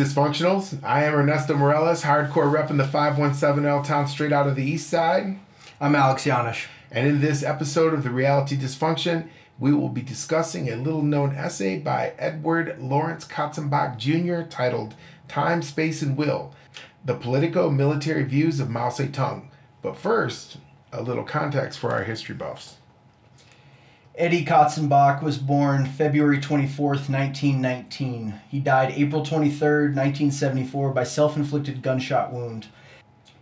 Dysfunctionals. I am Ernesto Mireles, hardcore rep in the 517L town straight out of the east side. I'm Alex Yanish. And in this episode of The Reality Dysfunction, we will be discussing a little known essay by Edward Lawrence Katzenbach Jr. titled Time, Space, and Will The Politico Military Views of Mao Zedong. But first, a little context for our history buffs. Eddie Katzenbach was born February 24th, 1919. He died April 23rd, 1974, by self inflicted gunshot wound.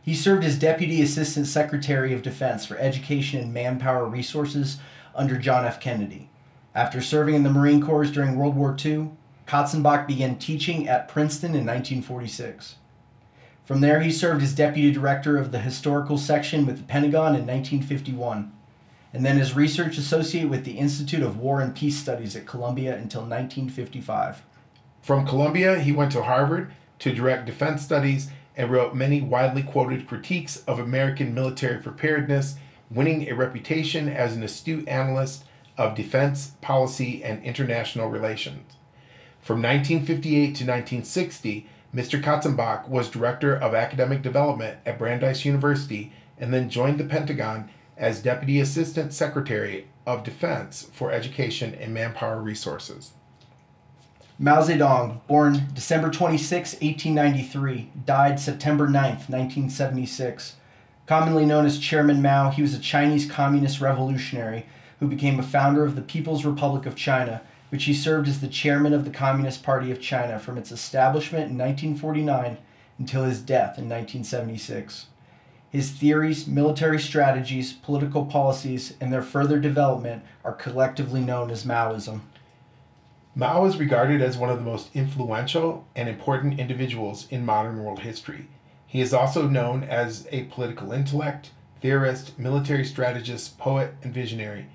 He served as Deputy Assistant Secretary of Defense for Education and Manpower Resources under John F. Kennedy. After serving in the Marine Corps during World War II, Katzenbach began teaching at Princeton in 1946. From there, he served as Deputy Director of the Historical Section with the Pentagon in 1951 and then as research associate with the Institute of War and Peace Studies at Columbia until 1955. From Columbia, he went to Harvard to direct defense studies and wrote many widely quoted critiques of American military preparedness, winning a reputation as an astute analyst of defense policy and international relations. From 1958 to 1960, Mr. Katzenbach was Director of Academic Development at Brandeis University and then joined the Pentagon as Deputy Assistant Secretary of Defense for Education and Manpower Resources. Mao Zedong, born December 26, 1893, died September 9, 1976. Commonly known as Chairman Mao, he was a Chinese communist revolutionary who became a founder of the People's Republic of China, which he served as the chairman of the Communist Party of China from its establishment in 1949 until his death in 1976. His theories, military strategies, political policies, and their further development are collectively known as Maoism. Mao is regarded as one of the most influential and important individuals in modern world history. He is also known as a political intellect, theorist, military strategist, poet, and visionary.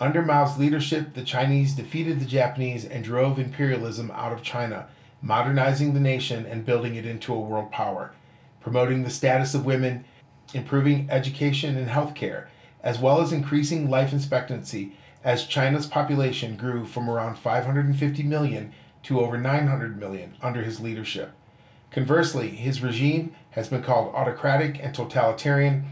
Under Mao's leadership, the Chinese defeated the Japanese and drove imperialism out of China, modernizing the nation and building it into a world power, promoting the status of women improving education and healthcare, as well as increasing life expectancy as China's population grew from around 550 million to over 900 million under his leadership. Conversely, his regime has been called autocratic and totalitarian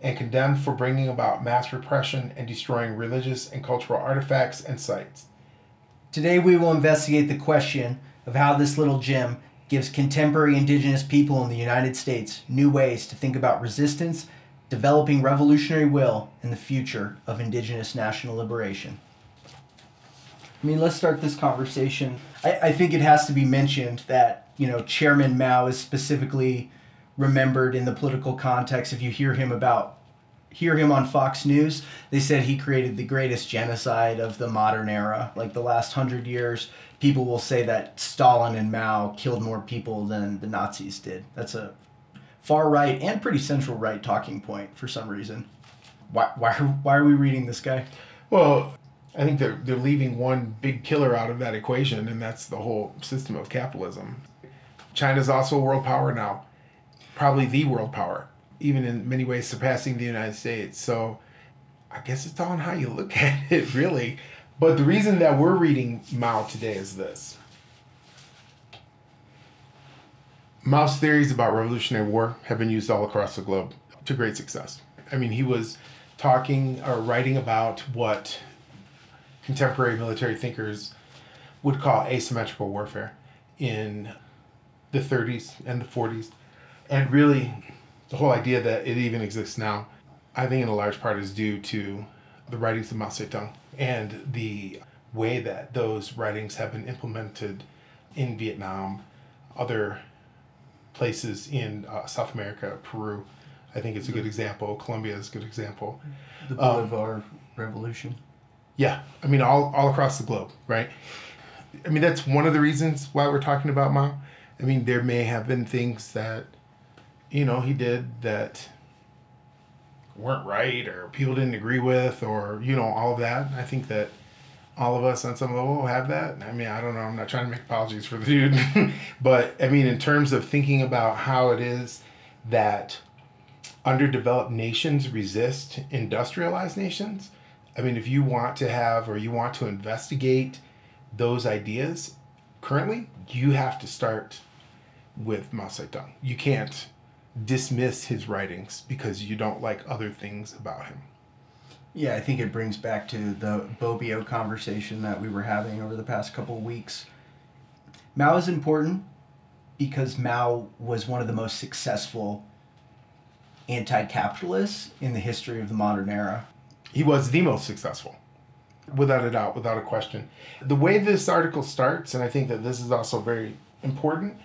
and condemned for bringing about mass repression and destroying religious and cultural artifacts and sites. Today, we will investigate the question of how this little gem gives contemporary indigenous people in the United States new ways to think about resistance, developing revolutionary will, and the future of indigenous national liberation. I mean, let's start this conversation. I, I think it has to be mentioned that, you know, Chairman Mao is specifically remembered in the political context. If you hear him about hear him on Fox News, they said he created the greatest genocide of the modern era, like the last hundred years people will say that Stalin and Mao killed more people than the Nazis did. That's a far right and pretty central right talking point for some reason. Why, why, why are we reading this guy? Well, I think they're, they're leaving one big killer out of that equation, and that's the whole system of capitalism. China's also a world power now, probably the world power, even in many ways surpassing the United States. So I guess it's all on how you look at it, really. But the reason that we're reading Mao today is this. Mao's theories about revolutionary war have been used all across the globe to great success. I mean, he was talking or writing about what contemporary military thinkers would call asymmetrical warfare in the 30s and the 40s. And really, the whole idea that it even exists now, I think in a large part is due to the writings of Mao Zedong and the way that those writings have been implemented in Vietnam, other places in uh, South America, Peru. I think it's a good example. Colombia is a good example. The Bolivar um, Revolution. Yeah, I mean all all across the globe, right? I mean that's one of the reasons why we're talking about Mao. I mean there may have been things that, you know, he did that weren't right or people didn't agree with or you know all of that. I think that all of us on some level have that. I mean i don't know. I'm not trying to make apologies for the dude. But i mean in terms of thinking about how it is that underdeveloped nations resist industrialized nations i mean if you want to have or you want to investigate those ideas currently you have to start with Mao Zedong. You can't dismiss his writings because you don't like other things about him. Yeah, I think it brings back to the Bobbio conversation that we were having over the past couple of weeks. Mao is important because Mao was one of the most successful anti capitalists in the history of the modern era. He was the most successful, without a doubt, without a question. The way this article starts, and I think that this is also very important,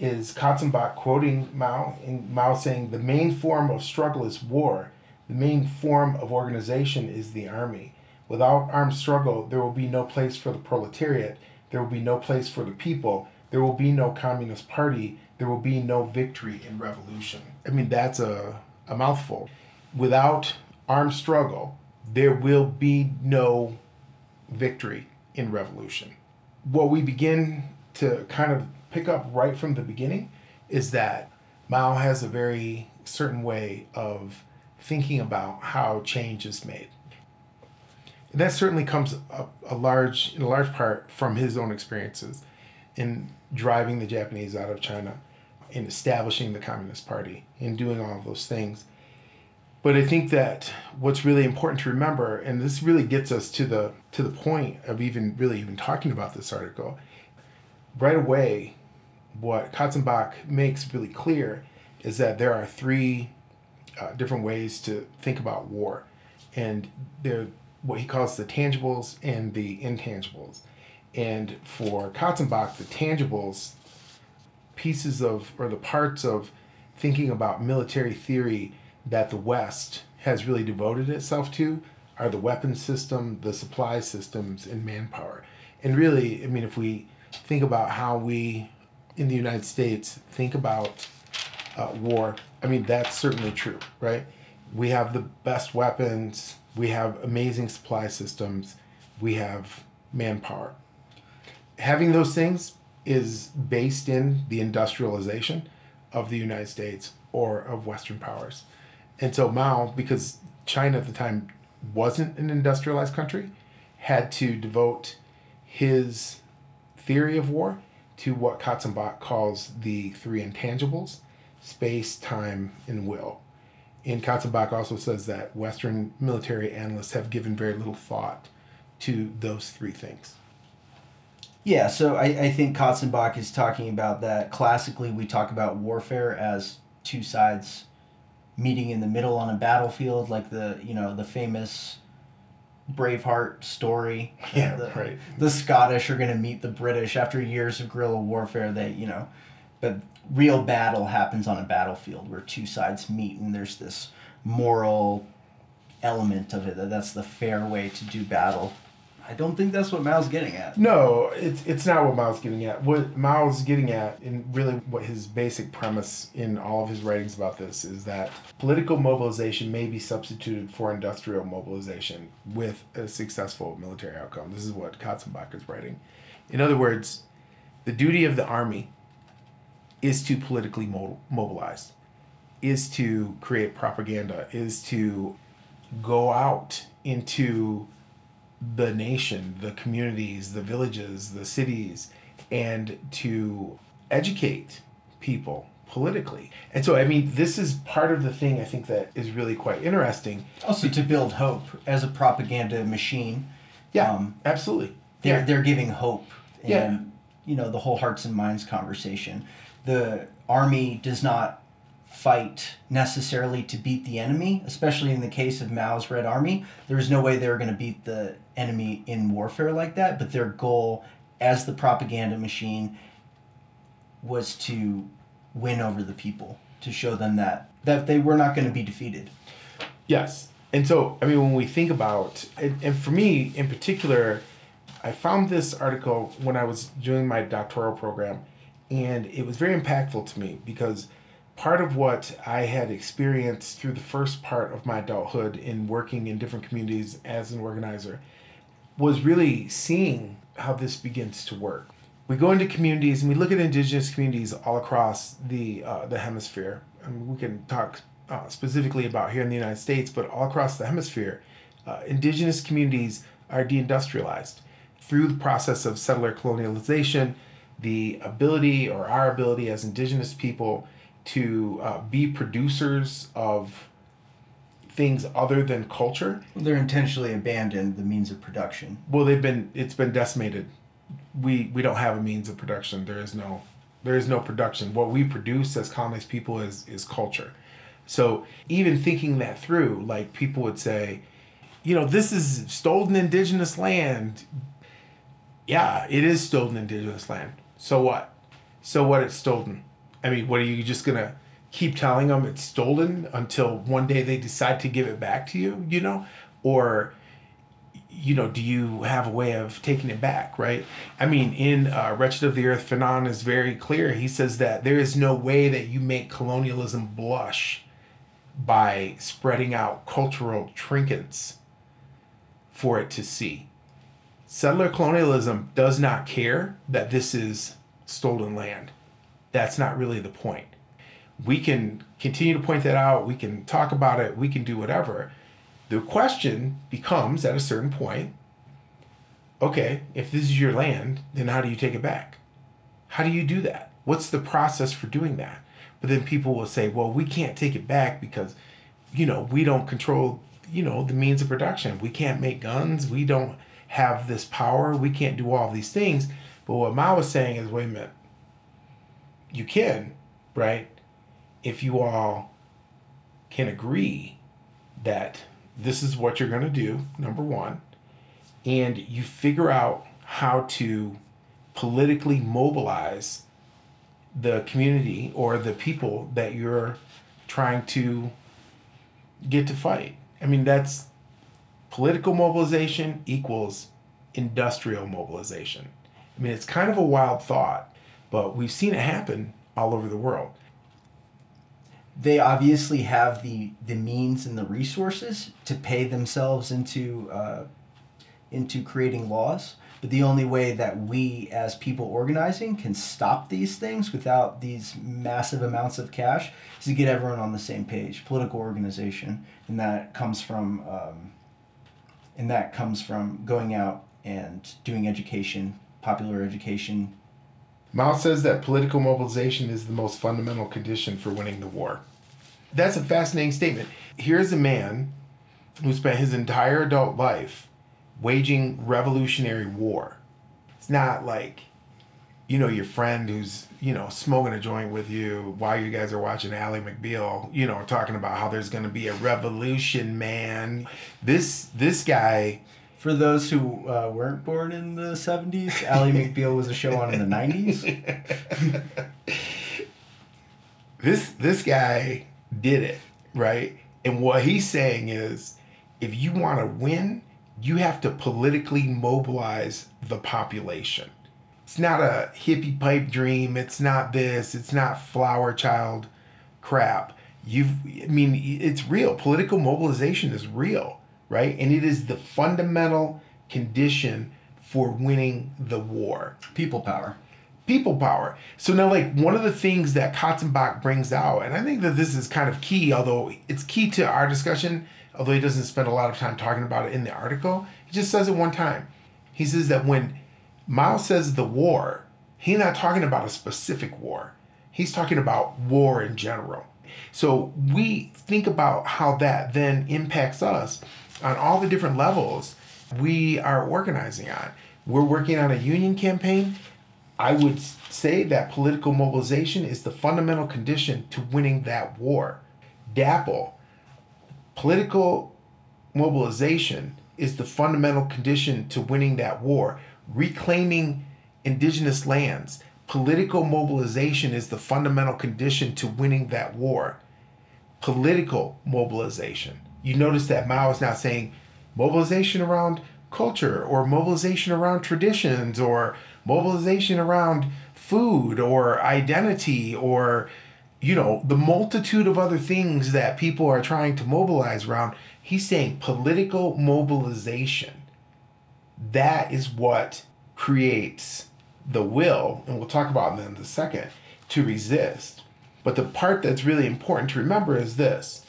is Katzenbach quoting Mao, and Mao saying, The main form of struggle is war the main form of organization is the army. Without armed struggle, there will be no place for the proletariat, there will be no place for the people, there will be no communist party, there will be no victory in revolution. I mean, that's a, a mouthful. Without armed struggle, there will be no victory in revolution. What we begin to kind of pick up right from the beginning is that Mao has a very certain way of thinking about how change is made. And that certainly comes a, a large, in a large part, from his own experiences in driving the Japanese out of China, in establishing the Communist Party, in doing all of those things. But I think that what's really important to remember, and this really gets us to the to the point of even really even talking about this article, right away, what Katzenbach makes really clear is that there are three uh, different ways to think about war, and they're what he calls the tangibles and the intangibles. And for Katzenbach, the tangibles, pieces of or the parts of thinking about military theory that the West has really devoted itself to are the weapon system, the supply systems, and manpower. And really, I mean, if we think about how we in the United States think about uh, war, I mean, that's certainly true, right? We have the best weapons, we have amazing supply systems, we have manpower. Having those things is based in the industrialization of the United States or of Western powers. And so Mao, because China at the time wasn't an industrialized country, had to devote his theory of war to what Katzenbach calls the three intangibles space, time, and will. And Katzenbach also says that Western military analysts have given very little thought to those three things. Yeah, so I, I think Katzenbach is talking about that. Classically, we talk about warfare as two sides meeting in the middle on a battlefield, like the you know the famous Braveheart story. Yeah, the, right. The Scottish are going to meet the British after years of guerrilla warfare. They you know but real battle happens on a battlefield where two sides meet and there's this moral element of it that that's the fair way to do battle. I don't think that's what Mao's getting at. No, it's it's not what Mao's getting at. What Mao's getting at, and really what his basic premise in all of his writings about this is that political mobilization may be substituted for industrial mobilization with a successful military outcome. This is what Katzenbach is writing. In other words, the duty of the army is to politically mobilize, is to create propaganda, is to go out into the nation, the communities, the villages, the cities, and to educate people politically. And so, I mean, this is part of the thing I think that is really quite interesting. Also, to build hope as a propaganda machine. Yeah, um, absolutely. They're, yeah. they're giving hope. And, yeah. you know, the whole hearts and minds conversation the army does not fight necessarily to beat the enemy, especially in the case of Mao's Red Army. There was no way they were going to beat the enemy in warfare like that, but their goal as the propaganda machine was to win over the people, to show them that that they were not going to be defeated. Yes. And so, I mean, when we think about, and, and for me in particular, I found this article when I was doing my doctoral program and it was very impactful to me because part of what I had experienced through the first part of my adulthood in working in different communities as an organizer was really seeing how this begins to work. We go into communities and we look at indigenous communities all across the uh, the hemisphere. Mean, we can talk uh, specifically about here in the United States, but all across the hemisphere, uh, indigenous communities are deindustrialized through the process of settler colonialization the ability or our ability as indigenous people to uh, be producers of things other than culture. They're intentionally abandoned the means of production. Well, they've been it's been decimated. We we don't have a means of production. There is no there is no production. What we produce as colonized people is is culture. So even thinking that through, like people would say, you know, this is stolen indigenous land. Yeah, it is stolen indigenous land. So what? So what? It's stolen. I mean, what are you just gonna keep telling them it's stolen until one day they decide to give it back to you? You know, or you know, do you have a way of taking it back, right? I mean, in uh, Wretched of the Earth, Fanon is very clear. He says that there is no way that you make colonialism blush by spreading out cultural trinkets for it to see. Settler colonialism does not care that this is stolen land. That's not really the point. We can continue to point that out, we can talk about it, we can do whatever. The question becomes at a certain point okay, if this is your land, then how do you take it back? How do you do that? What's the process for doing that? But then people will say, well, we can't take it back because, you know, we don't control, you know, the means of production. We can't make guns. We don't have this power. We can't do all these things. But what Mao was saying is, wait a minute, you can, right? If you all can agree that this is what you're going to do, number one, and you figure out how to politically mobilize the community or the people that you're trying to get to fight. I mean, that's political mobilization equals industrial mobilization. I mean, it's kind of a wild thought, but we've seen it happen all over the world. They obviously have the, the means and the resources to pay themselves into uh, into creating laws. But the only way that we, as people organizing, can stop these things without these massive amounts of cash is to get everyone on the same page. Political organization, and that comes from, um, and that comes from going out and doing education, popular education. Mao says that political mobilization is the most fundamental condition for winning the war. That's a fascinating statement. Here's a man who spent his entire adult life waging revolutionary war. It's not like, you know, your friend who's, you know, smoking a joint with you while you guys are watching Ally McBeal, you know, talking about how there's going to be a revolution, man. This this guy. For those who uh, weren't born in the 70s, Ally McBeal was a show on in the 90s. this this guy did it, right? And what he's saying is if you want to win, you have to politically mobilize the population. It's not a hippie pipe dream. It's not this. It's not flower child crap. You've, I mean, it's real. Political mobilization is real, right? And it is the fundamental condition for winning the war. People power. People power. So now, like, one of the things that Katzenbach brings out, and I think that this is kind of key, although it's key to our discussion, although he doesn't spend a lot of time talking about it in the article, he just says it one time. He says that when Mao says the war, he's not talking about a specific war. He's talking about war in general. So we think about how that then impacts us on all the different levels we are organizing on. We're working on a union campaign. I would say that political mobilization is the fundamental condition to winning that war. Dapple, Political mobilization is the fundamental condition to winning that war. Reclaiming indigenous lands, political mobilization is the fundamental condition to winning that war. Political mobilization. You notice that Mao is now saying mobilization around culture or mobilization around traditions or mobilization around food or identity or you know, the multitude of other things that people are trying to mobilize around. He's saying political mobilization. That is what creates the will, and we'll talk about that in a second, to resist. But the part that's really important to remember is this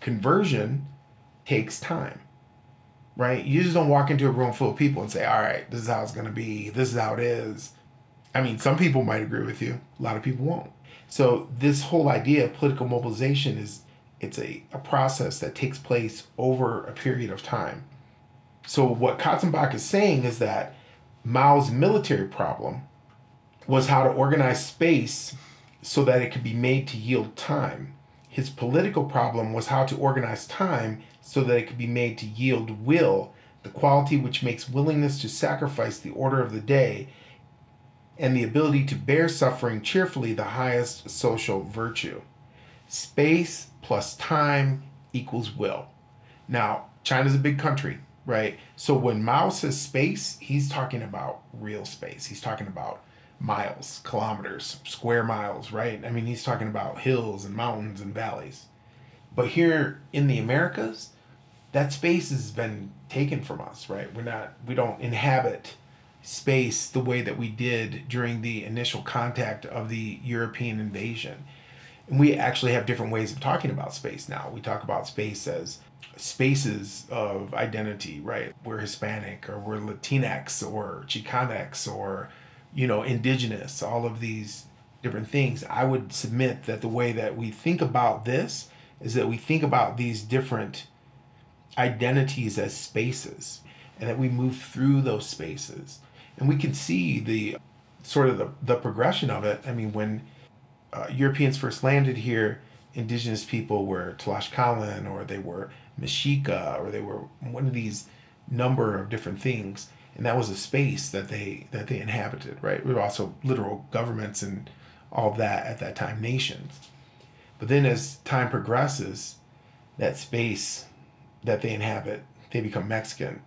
conversion takes time, right? You just don't walk into a room full of people and say, all right, this is how it's going to be, this is how it is. I mean, some people might agree with you, a lot of people won't. So this whole idea of political mobilization is it's a, a process that takes place over a period of time. So what Katzenbach is saying is that Mao's military problem was how to organize space so that it could be made to yield time. His political problem was how to organize time so that it could be made to yield will, the quality which makes willingness to sacrifice the order of the day and the ability to bear suffering cheerfully the highest social virtue. Space plus time equals will. Now, China's a big country, right? So when Mao says space, he's talking about real space. He's talking about miles, kilometers, square miles, right? I mean, he's talking about hills and mountains and valleys. But here in the Americas, that space has been taken from us, right? We're not, we don't inhabit space the way that we did during the initial contact of the European invasion. And we actually have different ways of talking about space now. We talk about space as spaces of identity, right? We're Hispanic or we're Latinx or Chicanx or, you know, indigenous, all of these different things. I would submit that the way that we think about this is that we think about these different identities as spaces and that we move through those spaces and we can see the sort of the, the progression of it. I mean, when uh, Europeans first landed here, indigenous people were Tlaxcalan or they were Mexica or they were one of these number of different things. And that was a space that they that they inhabited, right? We were also literal governments and all that at that time, nations. But then as time progresses, that space that they inhabit, they become Mexican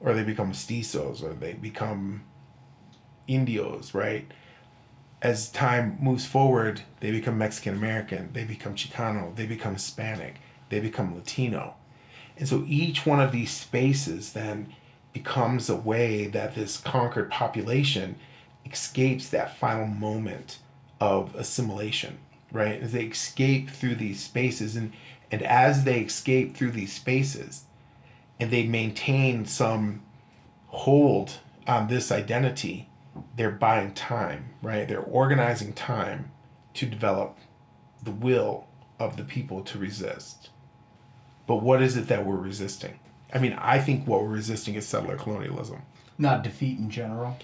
or they become mestizos or they become indios, right? As time moves forward, they become Mexican American, they become Chicano, they become Hispanic, they become Latino. And so each one of these spaces then becomes a way that this conquered population escapes that final moment of assimilation, right? As they escape through these spaces and and as they escape through these spaces, and they maintain some hold on this identity, they're buying time, right? They're organizing time to develop the will of the people to resist. But what is it that we're resisting? I mean, I think what we're resisting is settler colonialism. Not defeat in general.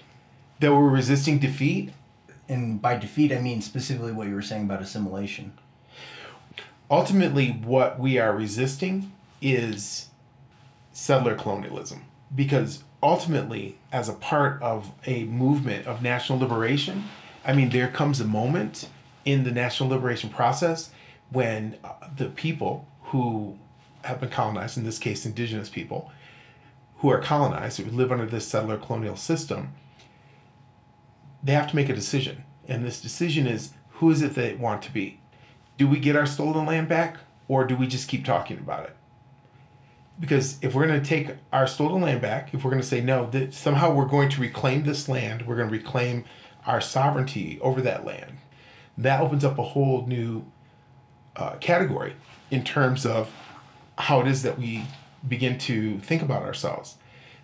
That we're resisting defeat? And by defeat, I mean specifically what you were saying about assimilation. Ultimately, what we are resisting is settler colonialism because ultimately as a part of a movement of national liberation i mean there comes a moment in the national liberation process when uh, the people who have been colonized in this case indigenous people who are colonized who live under this settler colonial system they have to make a decision. And this decision is who is it they want to be? Do we get our stolen land back or do we just keep talking about it? Because if we're going to take our stolen land back, if we're going to say no, that somehow we're going to reclaim this land, we're going to reclaim our sovereignty over that land, that opens up a whole new uh, category in terms of how it is that we begin to think about ourselves.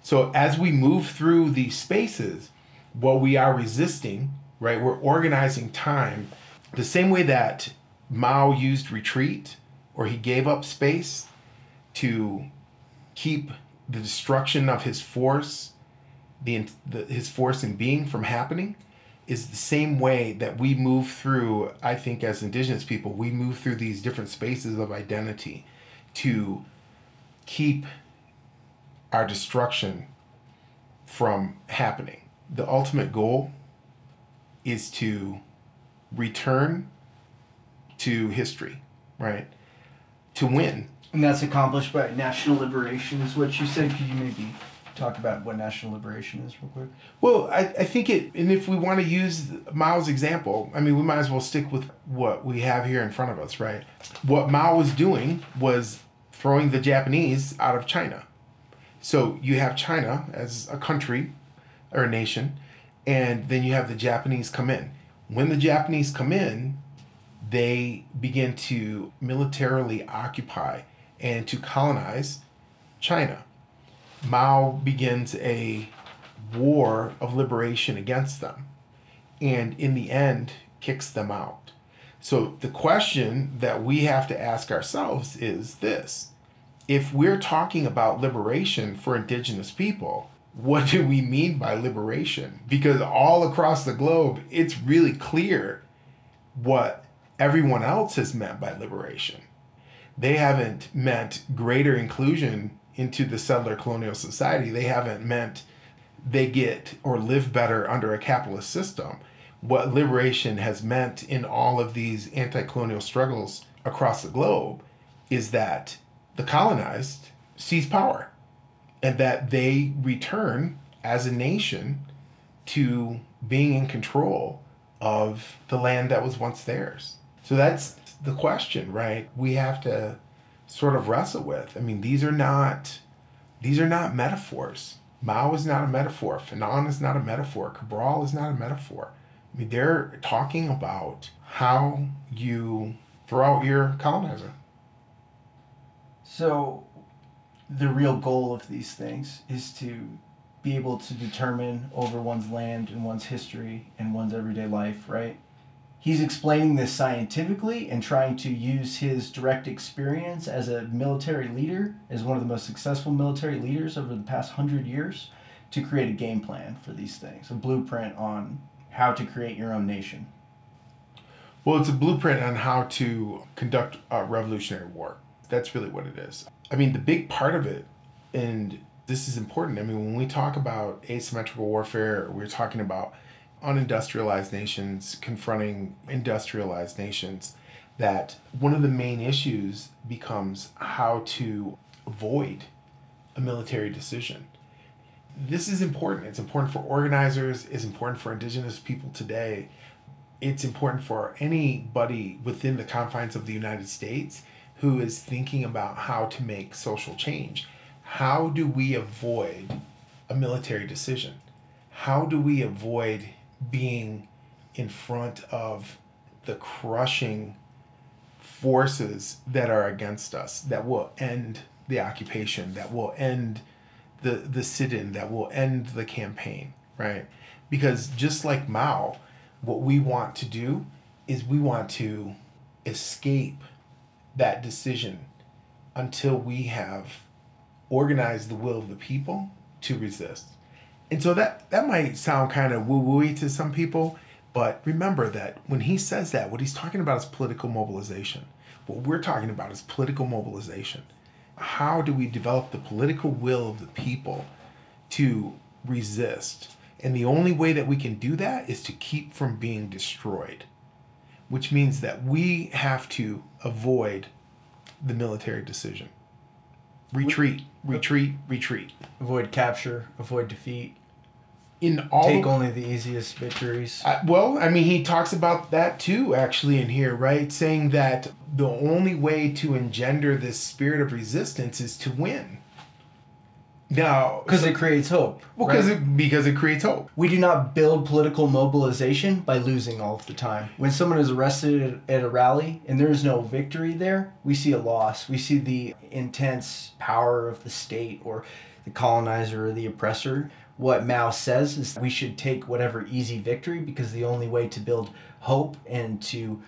So as we move through these spaces, what we are resisting, right, we're organizing time the same way that Mao used retreat or he gave up space to keep the destruction of his force, the, the his force in being from happening, is the same way that we move through. I think as indigenous people, we move through these different spaces of identity to keep our destruction from happening. The ultimate goal is to return to history, right? To win and that's accomplished by national liberation, is what you said. Could you maybe talk about what national liberation is, real quick? Well, I, I think it, and if we want to use Mao's example, I mean, we might as well stick with what we have here in front of us, right? What Mao was doing was throwing the Japanese out of China. So you have China as a country or a nation, and then you have the Japanese come in. When the Japanese come in, they begin to militarily occupy and to colonize China. Mao begins a war of liberation against them, and in the end kicks them out. So the question that we have to ask ourselves is this if we're talking about liberation for indigenous people, what do we mean by liberation? Because all across the globe, it's really clear what everyone else has meant by liberation. They haven't meant greater inclusion into the settler colonial society. They haven't meant they get or live better under a capitalist system. What liberation has meant in all of these anti colonial struggles across the globe is that the colonized seize power and that they return as a nation to being in control of the land that was once theirs. So that's the question, right? We have to sort of wrestle with. I mean, these are not these are not metaphors. Mao is not a metaphor. Fanon is not a metaphor. Cabral is not a metaphor. I mean, they're talking about how you throw out your colonizer. So, the real goal of these things is to be able to determine over one's land and one's history and one's everyday life, right? He's explaining this scientifically and trying to use his direct experience as a military leader, as one of the most successful military leaders over the past hundred years, to create a game plan for these things, a blueprint on how to create your own nation. Well, it's a blueprint on how to conduct a revolutionary war. That's really what it is. I mean, the big part of it, and this is important. I mean, when we talk about asymmetrical warfare, we're talking about unindustrialized nations confronting industrialized nations that one of the main issues becomes how to avoid a military decision. This is important. It's important for organizers, it's important for indigenous people today. It's important for anybody within the confines of the United States who is thinking about how to make social change. How do we avoid a military decision? How do we avoid being in front of the crushing forces that are against us that will end the occupation that will end the the sit-in that will end the campaign right because just like mao what we want to do is we want to escape that decision until we have organized the will of the people to resist and so that that might sound kind of woo wooey to some people, but remember that when he says that, what he's talking about is political mobilization. What we're talking about is political mobilization. How do we develop the political will of the people to resist? And the only way that we can do that is to keep from being destroyed, which means that we have to avoid the military decision. Retreat, retreat, retreat. Avoid capture, avoid defeat. In all Take only the easiest victories. I, well, I mean, he talks about that too, actually, in here, right? Saying that the only way to engender this spirit of resistance is to win. Now, because so, it creates hope. Well, because right? it because it creates hope. We do not build political mobilization by losing all of the time. When someone is arrested at a rally and there is no victory there, we see a loss. We see the intense power of the state or the colonizer or the oppressor. What Mao says is we should take whatever easy victory because the only way to build hope and to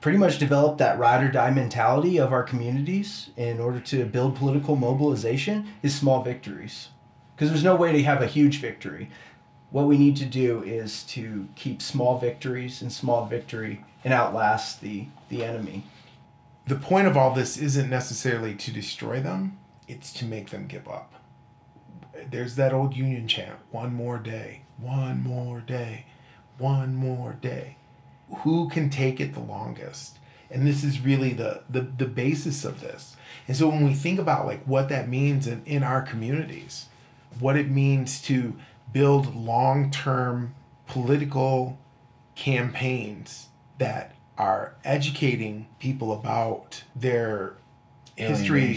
pretty much develop that ride or die mentality of our communities in order to build political mobilization is small victories. Because there's no way to have a huge victory. What we need to do is to keep small victories and small victory and outlast the, the enemy. The point of all this isn't necessarily to destroy them, it's to make them give up. There's that old Union chant one more day, one more day, one more day who can take it the longest and this is really the, the the basis of this and so when we think about like what that means in, in our communities what it means to build long-term political campaigns that are educating people about their. History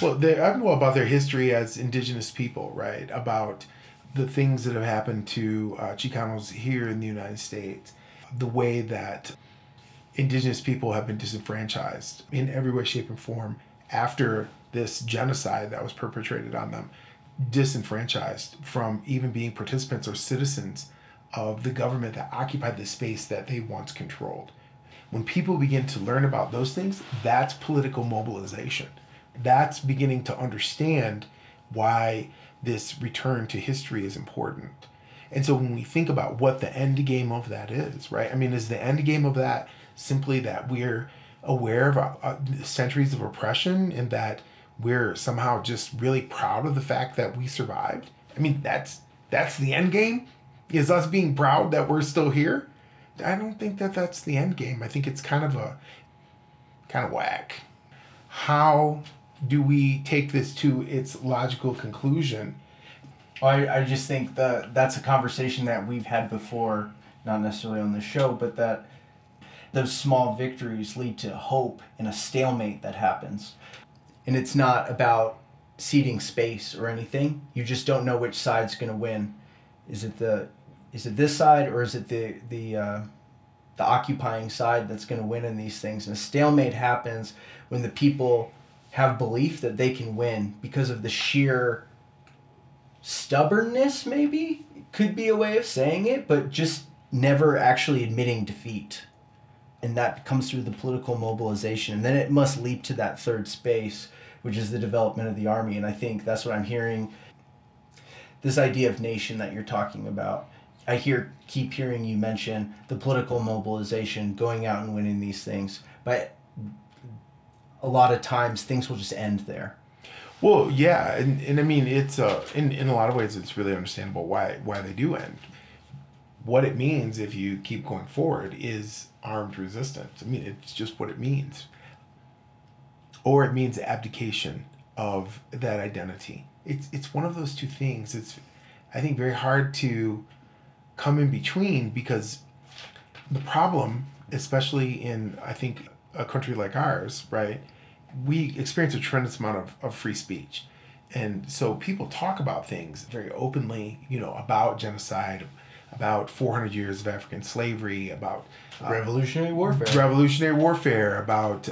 well I know about their history as indigenous people right? About the things that have happened to uh, chicanos here in the united states. The way that indigenous people have been disenfranchised in every way, shape, and form after this genocide that was perpetrated on them, disenfranchised from even being participants or citizens of the government that occupied the space that they once controlled. When people begin to learn about those things, that's political mobilization. That's beginning to understand why this return to history is important. And so when we think about what the end game of that is, right? I mean, is the end game of that simply that we're aware of uh, uh, centuries of oppression and that we're somehow just really proud of the fact that we survived? I mean, that's that's the end game is us being proud that we're still here. I don't think that that's the end game. I think it's kind of a kind of whack. How do we take this to its logical conclusion? I, I just think that that's a conversation that we've had before, not necessarily on the show, but that those small victories lead to hope in a stalemate that happens. And it's not about ceding space or anything. You just don't know which side's going to win. Is it the is it this side or is it the the uh, the occupying side that's going to win in these things? And a stalemate happens when the people have belief that they can win because of the sheer stubbornness. Maybe could be a way of saying it, but just never actually admitting defeat. And that comes through the political mobilization. And then it must leap to that third space, which is the development of the army. And I think that's what I'm hearing this idea of nation that you're talking about I hear keep hearing you mention the political mobilization, going out and winning these things, but a lot of times things will just end there. Well, yeah, and, and I mean it's uh in, in a lot of ways it's really understandable why why they do end. What it means if you keep going forward is armed resistance. I mean it's just what it means. Or it means abdication of that identity. It's it's one of those two things. It's I think very hard to come in between because the problem, especially in I think a country like ours, right, we experience a tremendous amount of, of free speech. And so people talk about things very openly, you know, about genocide, about 400 years of African slavery, about uh, revolutionary warfare, revolutionary warfare, about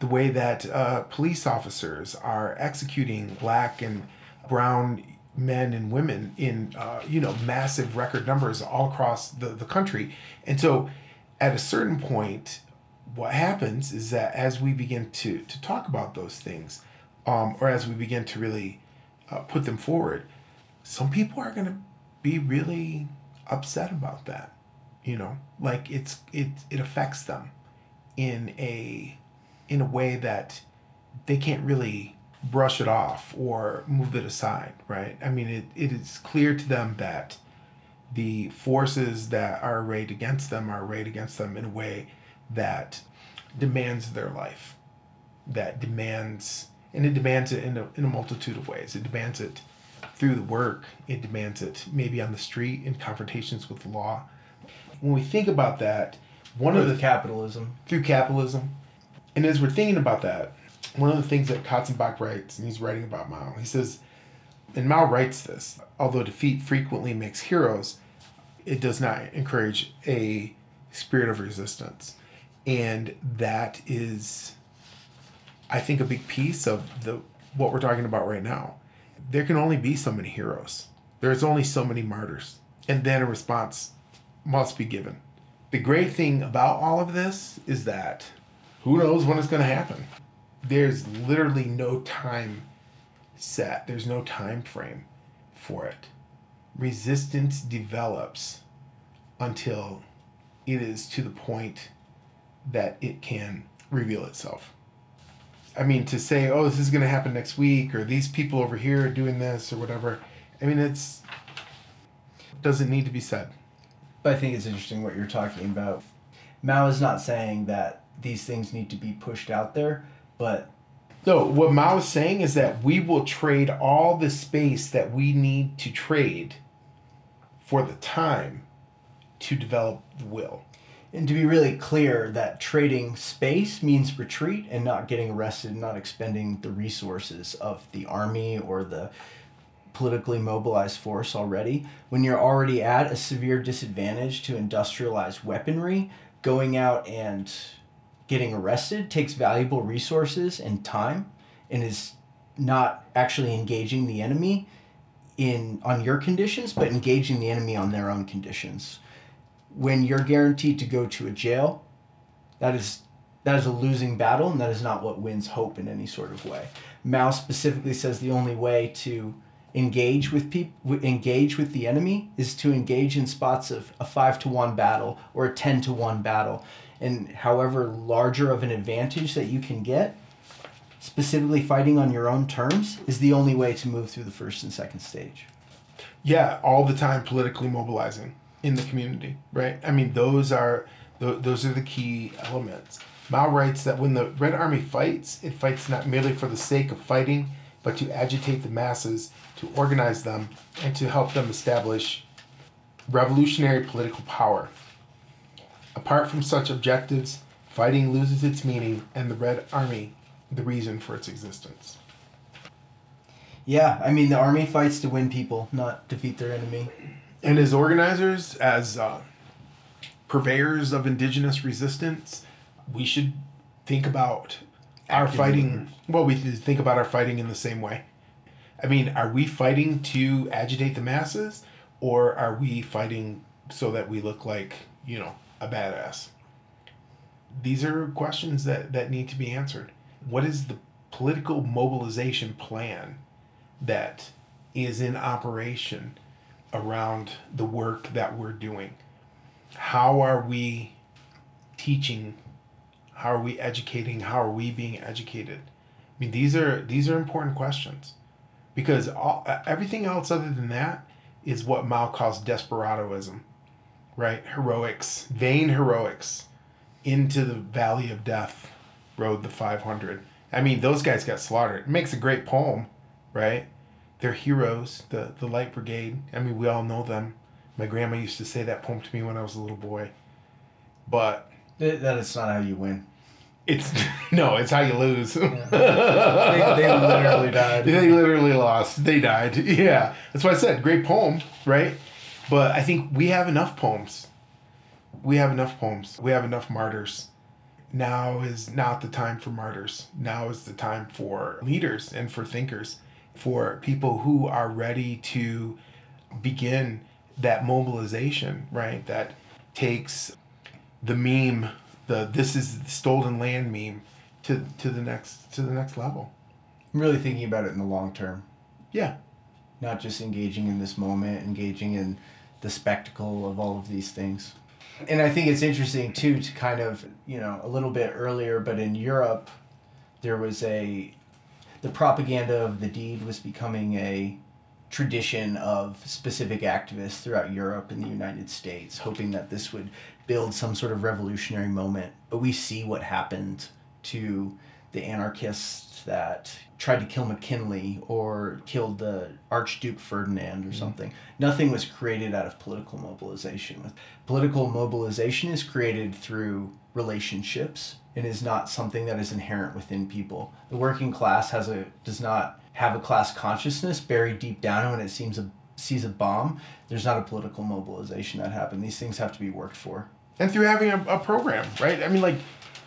the way that uh, police officers are executing black and brown men and women in uh, you know massive record numbers all across the, the country. And so at a certain point what happens is that as we begin to to talk about those things um, or as we begin to really uh, put them forward some people are going to be really upset about that you know? Like it's it it affects them in a in a way that they can't really brush it off or move it aside, right? I mean, it, it is clear to them that the forces that are arrayed against them are arrayed against them in a way that demands their life, that demands, and it demands it in a, in a multitude of ways. It demands it through the work, it demands it maybe on the street in confrontations with the law. When we think about that, one through of the capitalism through capitalism, and as we're thinking about that, one of the things that Katzenbach writes, and he's writing about Mao, he says, and Mao writes this, although defeat frequently makes heroes, it does not encourage a spirit of resistance. And that is, I think, a big piece of the what we're talking about right now. There can only be so many heroes. There's only so many martyrs. And then a response must be given. The great thing about all of this is that who knows when it's going to happen there's literally no time set. There's no time frame for it. Resistance develops until it is to the point that it can reveal itself. I mean, to say, oh, this is going to happen next week, or these people over here are doing this, or whatever, I mean, it's doesn't need to be said. But I think it's interesting what you're talking about. Mao is not saying that these things need to be pushed out there, but no, what Mao is saying is that we will trade all the space that we need to trade for the time to develop the will. And to be really clear, that trading space means retreat and not getting arrested, and not expending the resources of the army or the politically mobilized force already. When you're already at a severe disadvantage to industrialized weaponry, going out and getting arrested takes valuable resources and time and is not actually engaging the enemy in on your conditions, but engaging the enemy on their own conditions. When you're guaranteed to go to a jail, that is that is a losing battle, and that is not what wins hope in any sort of way. Mao specifically says the only way to engage with people engage with the enemy is to engage in spots of a 5 to 1 battle or a 10 to 1 battle and however larger of an advantage that you can get specifically fighting on your own terms is the only way to move through the first and second stage. Yeah all the time politically mobilizing in the community right? I mean those are those are the key elements. Mao writes that when the red army fights it fights not merely for the sake of fighting but to agitate the masses, to organize them, and to help them establish revolutionary political power. Apart from such objectives, fighting loses its meaning and the Red Army the reason for its existence. Yeah, I mean, the army fights to win people, not defeat their enemy. And as organizers, as uh, purveyors of indigenous resistance, we should think about our fighting well we think about our fighting in the same way i mean are we fighting to agitate the masses or are we fighting so that we look like you know a badass. These are questions that that need to be answered. What is the political mobilization plan that is in operation around the work that we're doing? How are we teaching? How are we educating? How are we being educated? I mean, these are these are important questions, because all, everything else other than that is what Mao calls desperadoism, right? Heroics, vain heroics, into the valley of death, rode the five hundred. I mean, those guys got slaughtered. It makes a great poem, right? They're heroes, the the Light Brigade. I mean, we all know them. My grandma used to say that poem to me when I was a little boy. But that is not how you win. It's no, it's how you lose. Yeah. they, they literally died. They literally lost. They died. Yeah, that's what I said. Great poem, right? But I think we have enough poems. We have enough poems. We have enough martyrs. Now is not the time for martyrs. Now is the time for leaders and for thinkers, for people who are ready to begin that mobilization, right? That takes the meme the this is stolen land meme to to the next to the next level. I'm really thinking about it in the long term. Yeah. Not just engaging in this moment, engaging in the spectacle of all of these things. And I think it's interesting too to kind of, you know, a little bit earlier, but in Europe there was a the propaganda of the deed was becoming a tradition of specific activists throughout Europe and the United States, hoping that this would build some sort of revolutionary moment. But we see what happened to the anarchists that tried to kill McKinley or killed the Archduke Ferdinand or mm-hmm. something. Nothing was created out of political mobilization. Political mobilization is created through relationships and is not something that is inherent within people. The working class has a does not have a class consciousness buried deep down when it seems a sees a bomb, there's not a political mobilization that happened. These things have to be worked for. And through having a, a program, right? I mean, like,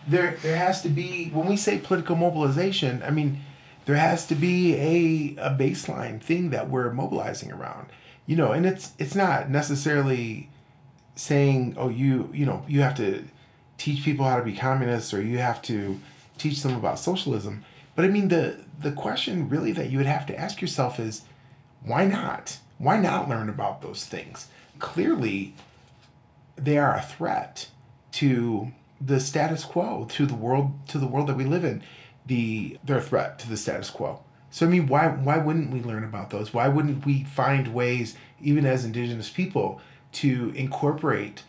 there there has to be when we say political mobilization. I mean, there has to be a a baseline thing that we're mobilizing around. You know, and it's it's not necessarily saying, oh, you you know, you have to teach people how to be communists or you have to teach them about socialism. But I mean, the the question really that you would have to ask yourself is, why not? Why not learn about those things? Clearly, they are a threat to the status quo, to the world, to the world that we live in. The they're threat to the status quo. So I mean, why why wouldn't we learn about those? Why wouldn't we find ways, even as Indigenous people, to incorporate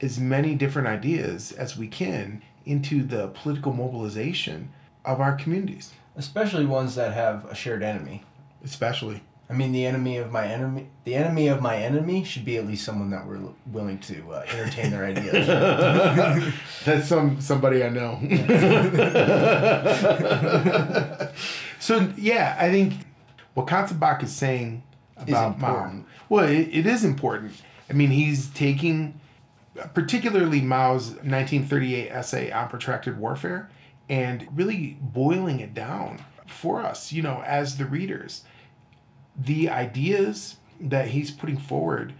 as many different ideas as we can into the political mobilization of our communities? Especially ones that have a shared enemy. Especially. I mean, the enemy of my enemy, the enemy of my enemy should be at least someone that we're willing to uh, entertain their ideas. That's some somebody I know. so yeah, I think what Katzenbach is saying about Mao, well, it, it is important. I mean, he's taking particularly Mao's 1938 essay on protracted warfare and really boiling it down for us, you know, as the readers the ideas that he's putting forward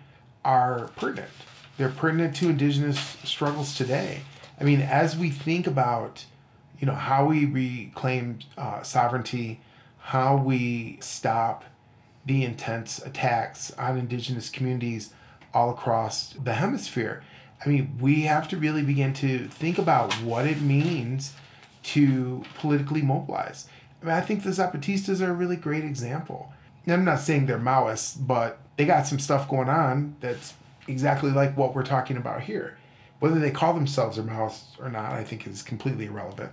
are pertinent. They're pertinent to indigenous struggles today. I mean, as we think about, you know, how we reclaim uh, sovereignty, how we stop the intense attacks on indigenous communities all across the hemisphere. I mean, we have to really begin to think about what it means to politically mobilize. I mean, I think the Zapatistas are a really great example. I'm not saying they're Maoists, but they got some stuff going on that's exactly like what we're talking about here. Whether they call themselves or Maoists or not, I think is completely irrelevant.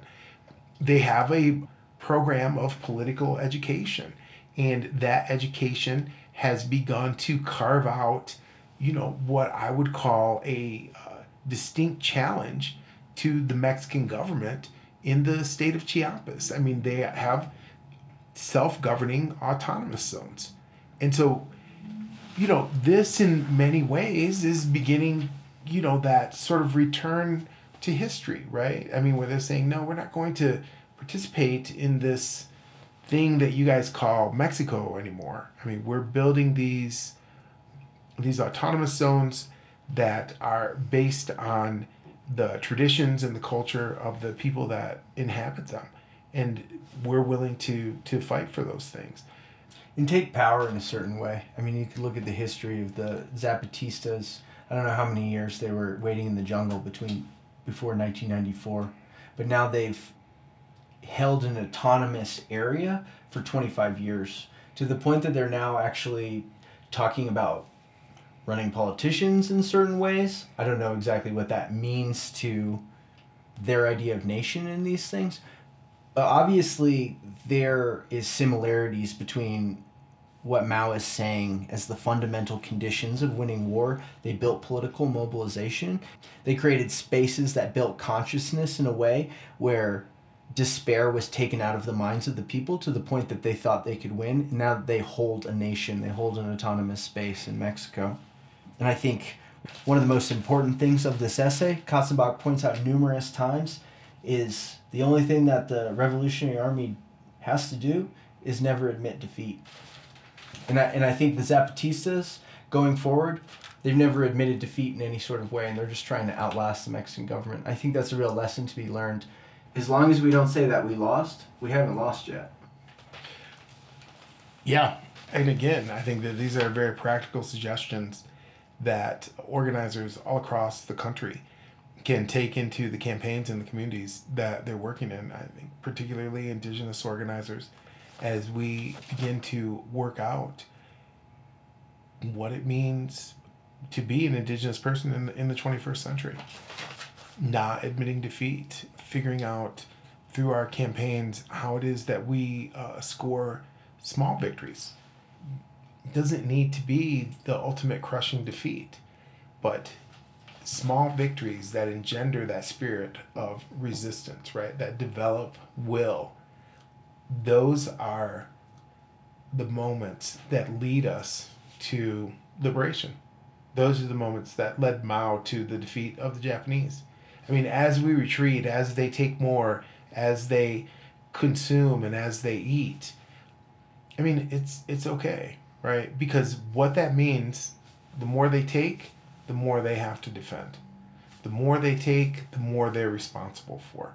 They have a program of political education, and that education has begun to carve out, you know, what I would call a uh, distinct challenge to the Mexican government in the state of Chiapas. I mean, they have self governing autonomous zones. And so, you know, this in many ways is beginning, you know, that sort of return to history, right? I mean, where they're saying, no, we're not going to participate in this thing that you guys call Mexico anymore. I mean, we're building these these autonomous zones that are based on the traditions and the culture of the people that inhabit them and we're willing to to fight for those things and take power in a certain way i mean you could look at the history of the zapatistas i don't know how many years they were waiting in the jungle between before 1994 but now they've held an autonomous area for 25 years to the point that they're now actually talking about running politicians in certain ways. I don't know exactly what that means to their idea of nation in these things. Obviously, there is similarities between what Mao is saying as the fundamental conditions of winning war. They built political mobilization. They created spaces that built consciousness in a way where despair was taken out of the minds of the people to the point that they thought they could win. Now they hold a nation, they hold an autonomous space in Mexico. And I think one of the most important things of this essay, Katzenbach points out numerous times, is the only thing that the Revolutionary Army has to do is never admit defeat. And I, and I think the Zapatistas, going forward, they've never admitted defeat in any sort of way, and they're just trying to outlast the Mexican government. I think that's a real lesson to be learned. As long as we don't say that we lost, we haven't lost yet. Yeah. And again, I think that these are very practical suggestions that organizers all across the country can take into the campaigns and the communities that they're working in. I think particularly indigenous organizers, as we begin to work out what it means to be an indigenous person in the, in the 21st century. Not admitting defeat, figuring out through our campaigns how it is that we uh, score small victories doesn't need to be the ultimate crushing defeat, but small victories that engender that spirit of resistance, right? That develop will. Those are the moments that lead us to liberation. Those are the moments that led Mao to the defeat of the Japanese. I mean, as we retreat, as they take more, as they consume, and as they eat, I mean, it's it's okay right? Because what that means, the more they take, the more they have to defend. The more they take, the more they're responsible for.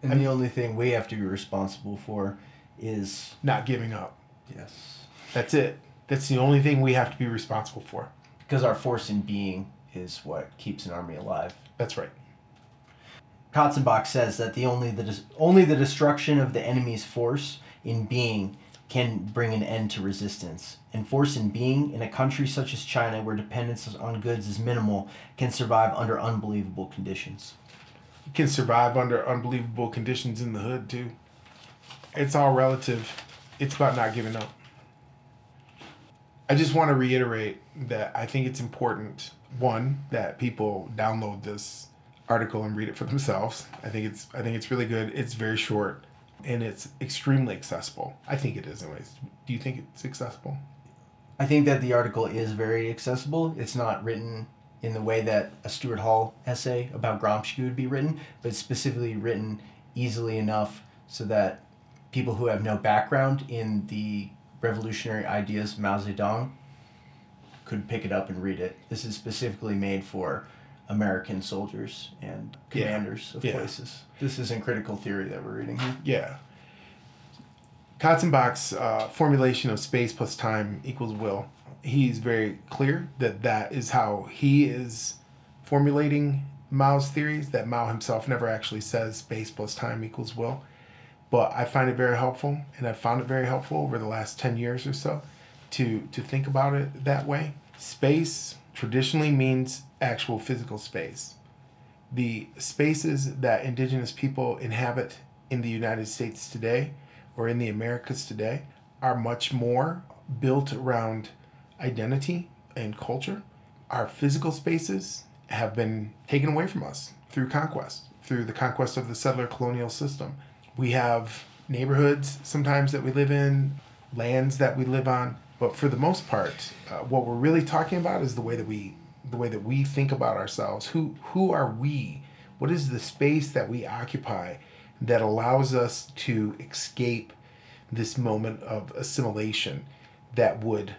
And I the only thing we have to be responsible for is not giving up. Yes. That's it. That's the only thing we have to be responsible for. Because our force in being is what keeps an army alive. That's right. Katzenbach says that the only the only the destruction of the enemy's force in being can bring an end to resistance. And force in being, in a country such as China, where dependence on goods is minimal, can survive under unbelievable conditions. It can survive under unbelievable conditions in the hood, too. It's all relative. It's about not giving up. I just want to reiterate that I think it's important, one, that people download this article and read it for themselves. I think it's I think it's really good. It's very short and it's extremely accessible. I think it is, anyways. Do you think it's accessible? I think that the article is very accessible. It's not written in the way that a Stuart Hall essay about Gramsci would be written, but specifically written easily enough so that people who have no background in the Revolutionary Ideas of Mao Zedong could pick it up and read it. This is specifically made for American soldiers and Yeah. commanders of Yeah. places. This isn't critical theory that we're reading here. Yeah. Katzenbach's uh, formulation of space plus time equals will. He's very clear that that is how he is formulating Mao's theories. That Mao himself never actually says space plus time equals will, but I find it very helpful, and I've found it very helpful over the last ten years or so, to to think about it that way. Space traditionally means actual physical space the spaces that indigenous people inhabit in the United States today or in the Americas today are much more built around identity and culture. Our physical spaces have been taken away from us through conquest, through the conquest of the settler colonial system. We have neighborhoods sometimes that we live in, lands that we live on, but for the most part, uh, what we're really talking about is the way that we the way that we think about ourselves. Who who are we? What is the space that we occupy that allows us to escape this moment of assimilation that would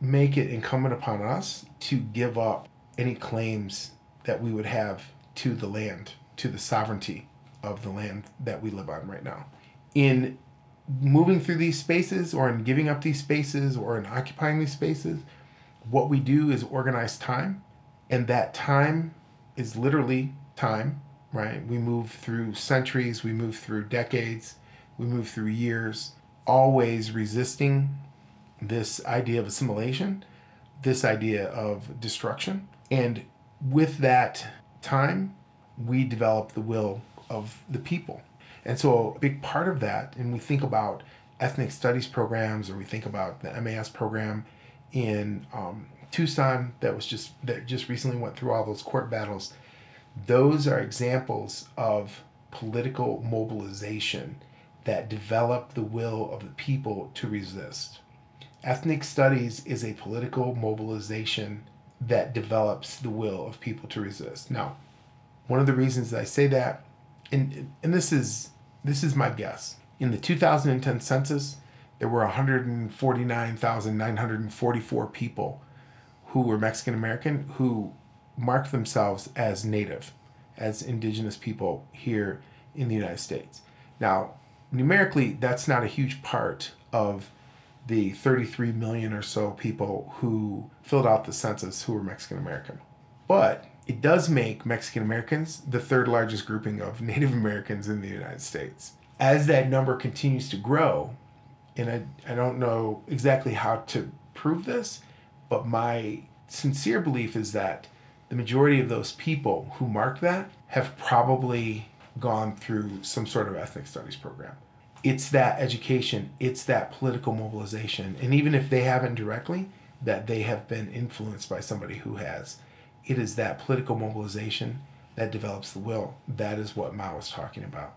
make it incumbent upon us to give up any claims that we would have to the land, to the sovereignty of the land that we live on right now. In moving through these spaces or in giving up these spaces or in occupying these spaces, what we do is organize time and that time is literally time right? We move through centuries we move through decades we move through years always resisting this idea of assimilation this idea of destruction. And with that time we develop the will of the people and so a big part of that and we think about ethnic studies programs or we think about the mas program in um, Tucson that was just that just recently went through all those court battles. Those are examples of political mobilization that develop the will of the people to resist. Ethnic studies is a political mobilization that develops the will of people to resist. Now, one of the reasons I say that, and and this is this is my guess. In the 2010 census, there were 149,944 people who were Mexican American who marked themselves as native, as indigenous people here in the United States. Now, numerically, that's not a huge part of the 33 million or so people who filled out the census who were Mexican American. But it does make Mexican Americans the third largest grouping of Native Americans in the United States. As that number continues to grow, and I, I don't know exactly how to prove this, but my sincere belief is that the majority of those people who mark that have probably gone through some sort of ethnic studies program. It's that education, it's that political mobilization. And even if they haven't directly, that they have been influenced by somebody who has. It is that political mobilization that develops the will. That is what Mao is talking about.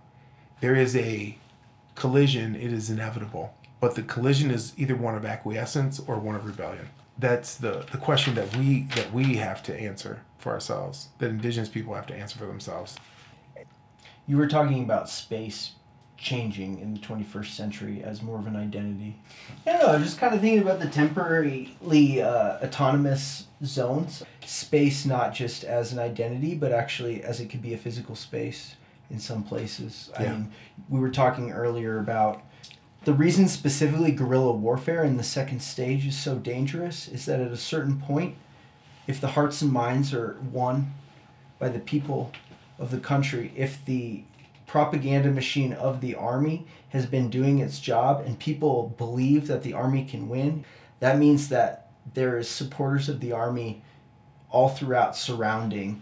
There is a collision, it is inevitable, but the collision is either one of acquiescence or one of rebellion. That's the, the question that we that we have to answer for ourselves, that indigenous people have to answer for themselves. You were talking about space changing in the 21st century as more of an identity. I don't know, I'm just kind of thinking about the temporarily uh, autonomous zones. Space not just as an identity, but actually as it could be a physical space in some places. I Yeah. mean, we were talking earlier about the reason specifically guerrilla warfare in the second stage is so dangerous is that at a certain point, if the hearts and minds are won by the people of the country, if the propaganda machine of the army has been doing its job and people believe that the army can win, that means that there is supporters of the army all throughout surrounding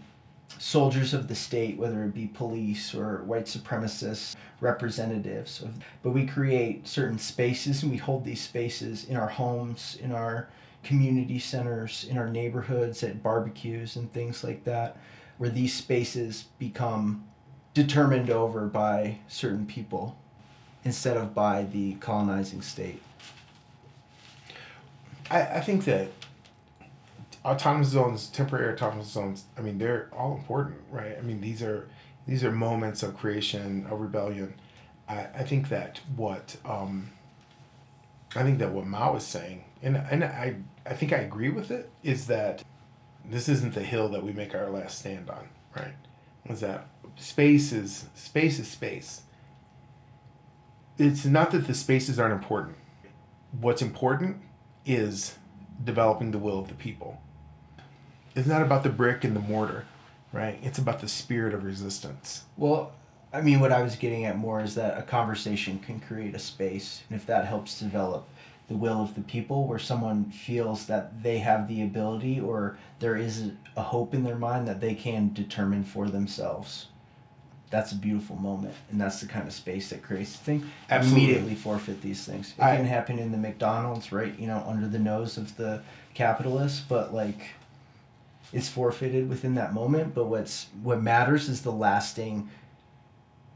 soldiers of the state, whether it be police or white supremacists, representatives. But we create certain spaces and we hold these spaces in our homes, in our community centers, in our neighborhoods, at barbecues and things like that, where these spaces become determined over by certain people instead of by the colonizing state. I, I think that autonomous zones, temporary autonomous zones, I mean, they're all important, right? I mean, these are these are moments of creation, of rebellion. I, I think that what um, I think that what Mao is saying, and and I I think I agree with it, is that this isn't the hill that we make our last stand on, right? Was that space is space is space. It's not that the spaces aren't important. What's important is developing the will of the people. It's not about the brick and the mortar, right? It's about the spirit of resistance. Well, I mean, what I was getting at more is that a conversation can create a space, and if that helps develop the will of the people, where someone feels that they have the ability or there is a hope in their mind that they can determine for themselves. That's a beautiful moment, and that's the kind of space that creates the thing. Absolutely. Immediately forfeit these things. It I- can happen in the McDonald's, right? You know, under the nose of the capitalists, but like, it's forfeited within that moment. But what's what matters is the lasting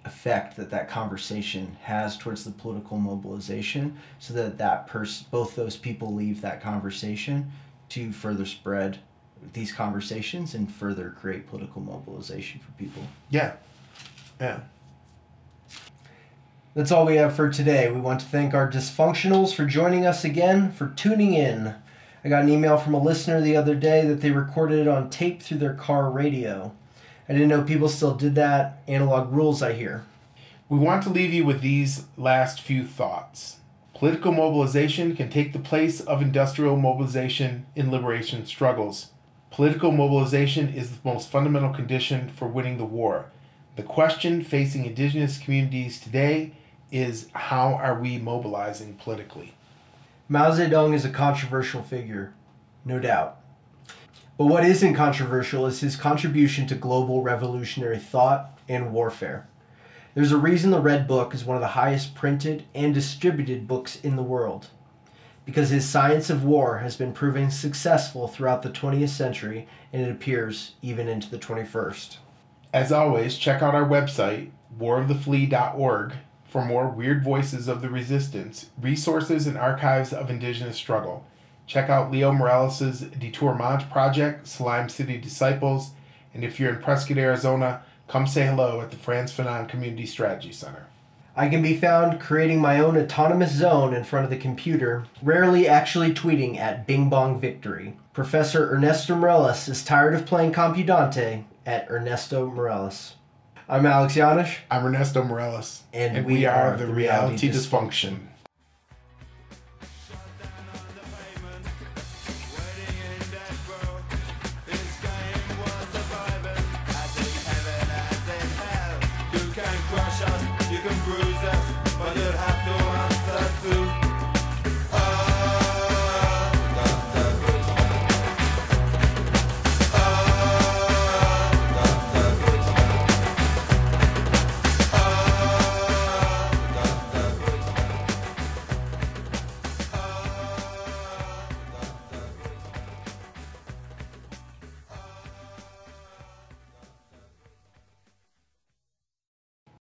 effect that that conversation has towards the political mobilization so that that person both those people leave that conversation to further spread these conversations and further create political mobilization for people Yeah. Yeah. that's all we have for today we want to thank our dysfunctionals for joining us again for tuning in i got an email from a listener the other day that they recorded it on tape through their car radio i didn't know people still did that analog rules i hear We want to leave you with these last few thoughts. Political mobilization can take the place of industrial mobilization in liberation struggles. Political mobilization is the most fundamental condition for winning the war. The question facing indigenous communities today is how are we mobilizing politically? Mao Zedong is a controversial figure, no doubt. But what isn't controversial is his contribution to global revolutionary thought and warfare. There's a reason the Red Book is one of the highest printed and distributed books in the world. Because his science of war has been proving successful throughout the 20th century and it appears even into the 21st. As always, check out our website, waroftheflea.org, for more weird voices of the resistance, resources, and archives of indigenous struggle. Check out Leo Morales' Detour Mont project, Slime City Disciples, and if you're in Prescott, Arizona, come say hello at the Frantz Fanon Community Strategy Center. I can be found creating my own autonomous zone in front of the computer, rarely actually tweeting at Bing Bong Victory. Professor Ernesto Mireles is tired of playing Compudante at Ernesto Mireles. I'm Alex Yanish. I'm Ernesto Mireles, And and we we are the Reality Reality Dysfunction.